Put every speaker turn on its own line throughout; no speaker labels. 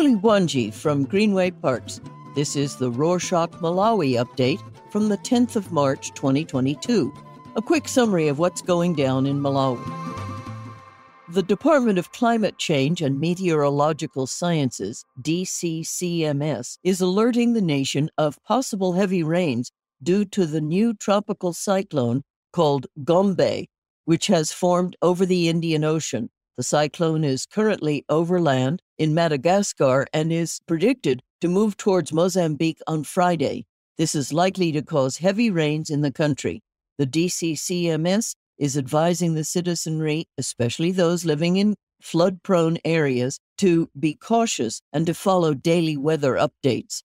Muli bwanji from Greenway Parks. This is the Rorshok Malawi update from the 10th of March 2022. A quick summary of what's going down in Malawi. The Department of Climate Change and Meteorological Sciences, DCCMS, is alerting the nation of possible heavy rains due to the new tropical cyclone called Gombe, which has formed over the Indian Ocean. The cyclone is currently over land in Madagascar and is predicted to move towards Mozambique on Friday. This is likely to cause heavy rains in the country. The DCCMS is advising the citizenry, especially those living in flood prone areas, to be cautious and to follow daily weather updates.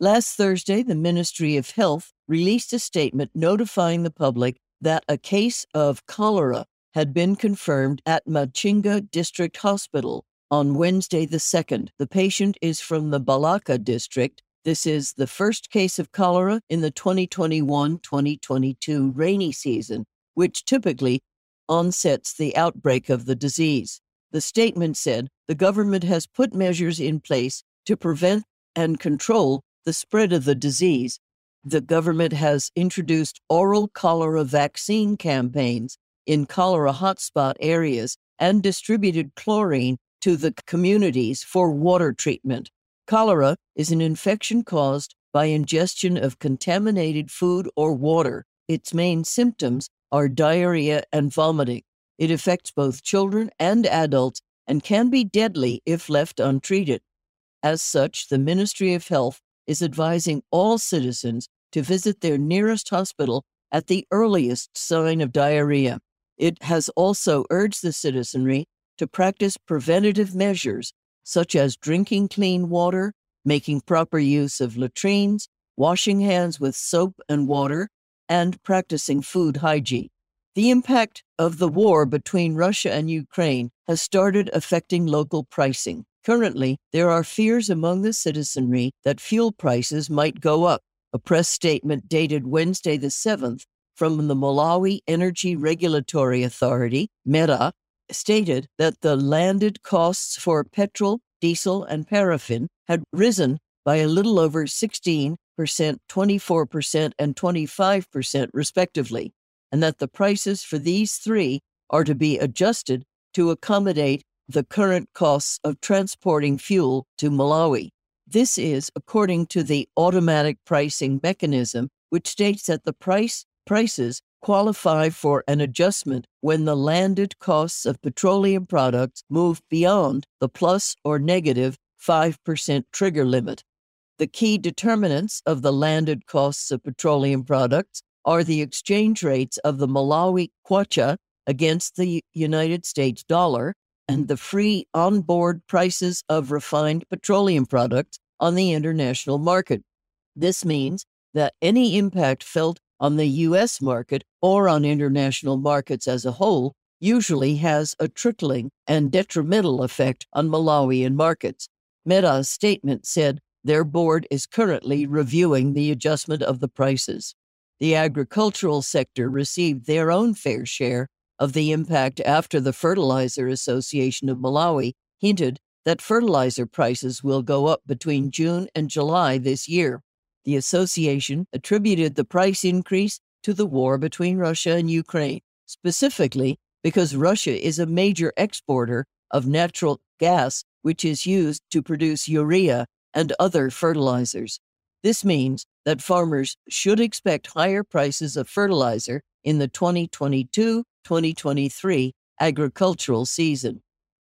Last Thursday, the Ministry of Health released a statement notifying the public that a case of cholera had been confirmed at Machinga District Hospital on Wednesday the 2nd. The patient is from the Balaka district. This is the first case of cholera in the 2021 2022 rainy season which typically onsets the outbreak of the disease. The statement said the government has put measures in place to prevent and control the spread of the disease. The government has introduced oral cholera vaccine campaigns in cholera hotspot areas and distributed chlorine to the communities for water treatment. Cholera is an infection caused by ingestion of contaminated food or water. Its main symptoms are diarrhea and vomiting. It affects both children and adults and can be deadly if left untreated. As such, the Ministry of Health is advising all citizens to visit their nearest hospital at the earliest sign of diarrhea. It has also urged the citizenry to practice preventative measures such as drinking clean water, making proper use of latrines, washing hands with soap and water, and practicing food hygiene. The impact of the war between Russia and Ukraine has started affecting local pricing. Currently, there are fears among the citizenry that fuel prices might go up. A press statement dated Wednesday the 7th from the Malawi Energy Regulatory Authority, MERA, stated that the landed costs for petrol, diesel, and paraffin had risen by a little over 16 percent 24%, and 25%, respectively, and that the prices for these three are to be adjusted to accommodate the current costs of transporting fuel to Malawi. This is according to the automatic pricing mechanism, which states that the price prices qualify for an adjustment when the landed costs of petroleum products move beyond the plus or negative 5% trigger limit. The key determinants of the landed costs of petroleum products are the exchange rates of the Malawi kwacha against the United States dollar and the free onboard prices of refined petroleum products on the international market. This means that any impact felt on the U.S. market or on international markets as a whole usually has a trickling and detrimental effect on Malawian markets. MERA's statement said their board is currently reviewing the adjustment of the prices. The agricultural sector received their own fair share of the impact after the Fertilizer Association of Malawi hinted that fertilizer prices will go up between June and July this year. The association attributed the price increase to the war between Russia and Ukraine, specifically because Russia is a major exporter of natural gas, which is used to produce urea and other fertilizers. This means that farmers should expect higher prices of fertilizer in the 2022 2023 agricultural season.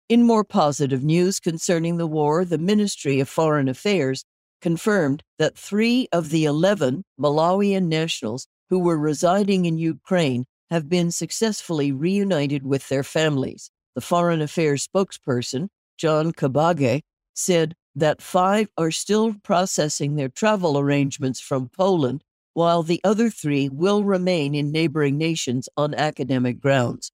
In more positive news concerning the war, the Ministry of Foreign Affairs confirmed that three of the 11 Malawian nationals who were residing in Ukraine have been successfully reunited with their families. The Foreign Affairs spokesperson, John Kabage, said that five are still processing their travel arrangements from Poland, while the other three will remain in neighboring nations on academic grounds.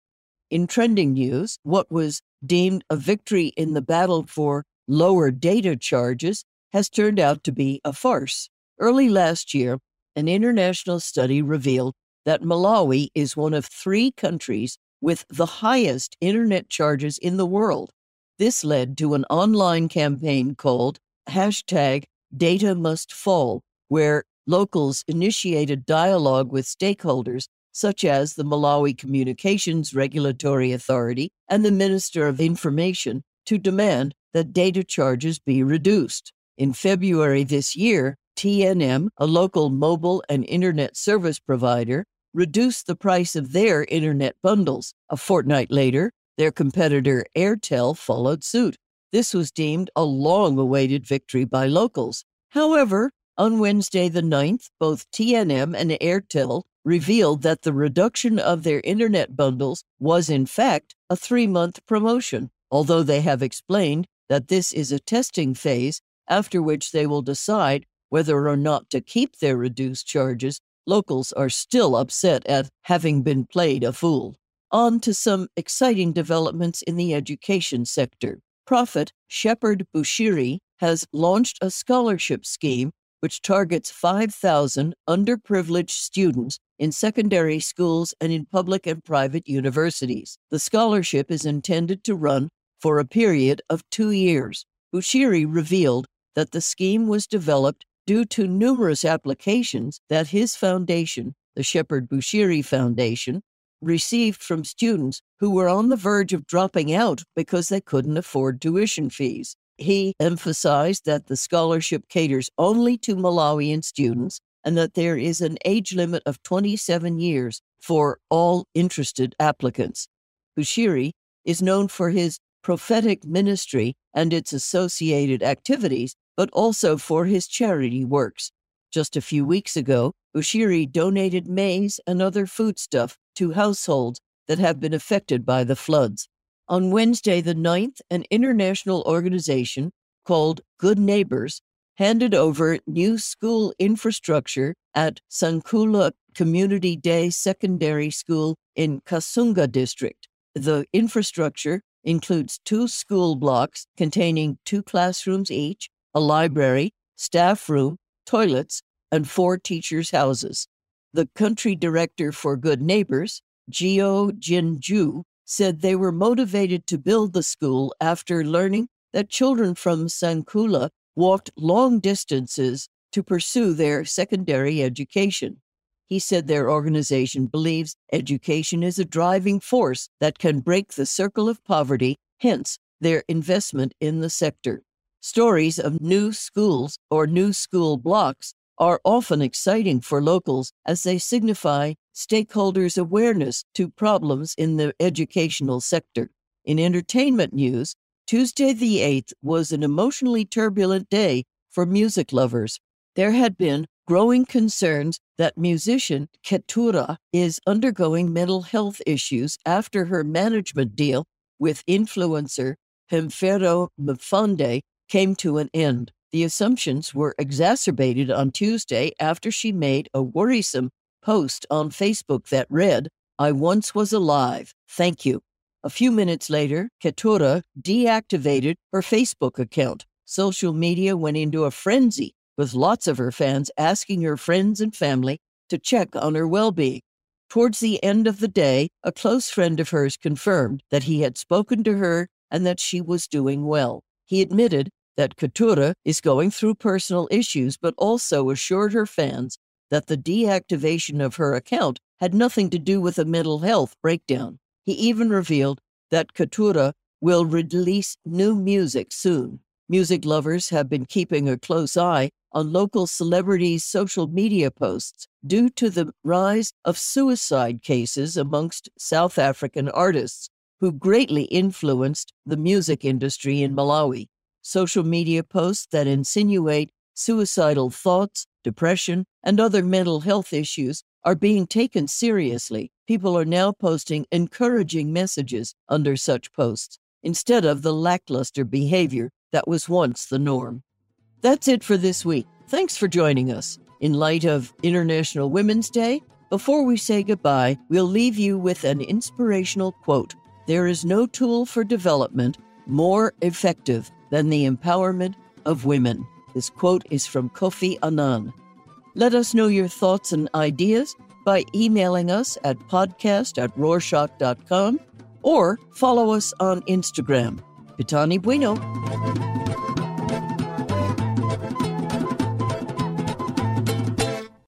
In trending news, what was deemed a victory in the battle for lower data charges has turned out to be a farce. Early last year, an international study revealed that Malawi is one of three countries with the highest internet charges in the world. This led to an online campaign called hashtag Data Must Fall, where locals initiated dialogue with stakeholders such as the Malawi Communications Regulatory Authority and the Minister of Information to demand that data charges be reduced. In February this year, TNM, a local mobile and internet service provider, reduced the price of their internet bundles. A fortnight later, their competitor Airtel followed suit. This was deemed a long awaited victory by locals. However, on Wednesday the 9th, both TNM and Airtel revealed that the reduction of their internet bundles was, in fact, a three month promotion, although they have explained that this is a testing phase after which they will decide whether or not to keep their reduced charges. Locals are still upset at having been played a fool. On to some exciting developments in the education sector. Prophet Shepherd Bushiri has launched a scholarship scheme which targets 5,000 underprivileged students in secondary schools and in public and private universities. The scholarship is intended to run for a period of two years. Bushiri revealed that the scheme was developed due to numerous applications that his foundation, the Shepherd Bushiri Foundation, received from students who were on the verge of dropping out because they couldn't afford tuition fees. He emphasized that the scholarship caters only to Malawian students and that there is an age limit of 27 years for all interested applicants. Bushiri is known for his prophetic ministry and its associated activities, but also for his charity works. Just a few weeks ago, Bushiri donated maize and other foodstuff to households that have been affected by the floods. On Wednesday, the 9th, an international organization called Good Neighbors handed over new school infrastructure at Sankula Community Day Secondary School in Kasungu District. The infrastructure includes two school blocks containing two classrooms each, a library, staff room, toilets, and four teachers' houses. The country director for Good Neighbors, Gio Jinju, said they were motivated to build the school after learning that children from Sankula walked long distances to pursue their secondary education. He said their organization believes education is a driving force that can break the circle of poverty, hence, their investment in the sector. Stories of new schools or new school blocks are often exciting for locals as they signify stakeholders' awareness to problems in the educational sector. In entertainment news, Tuesday the 8th was an emotionally turbulent day for music lovers. There had been growing concerns that musician Ketura is undergoing mental health issues after her management deal with influencer Hemfero Mfonde came to an end. The assumptions were exacerbated on Tuesday after she made a worrisome post on Facebook that read, I once was alive. Thank you. A few minutes later, Ketura deactivated her Facebook account. Social media went into a frenzy, with lots of her fans asking her friends and family to check on her well being. Towards the end of the day, a close friend of hers confirmed that he had spoken to her and that she was doing well. He admitted that Ketura is going through personal issues, but also assured her fans that the deactivation of her account had nothing to do with a mental health breakdown. He even revealed that Ketura will release new music soon. Music lovers have been keeping a close eye on local celebrities' social media posts due to the rise of suicide cases amongst South African artists who greatly influenced the music industry in Malawi social media posts that insinuate suicidal thoughts, depression, and other mental health issues are being taken seriously. People are now posting encouraging messages under such posts instead of the lackluster behavior that was once the norm. That's it for this week. Thanks for joining us. In light of International Women's Day, before we say goodbye, we'll leave you with an inspirational quote There is no tool for development more effective than the empowerment of women. This quote is from Kofi Annan. Let us know your thoughts and ideas by emailing us at podcast at rorshok.com or follow us on Instagram. Pitani bwino.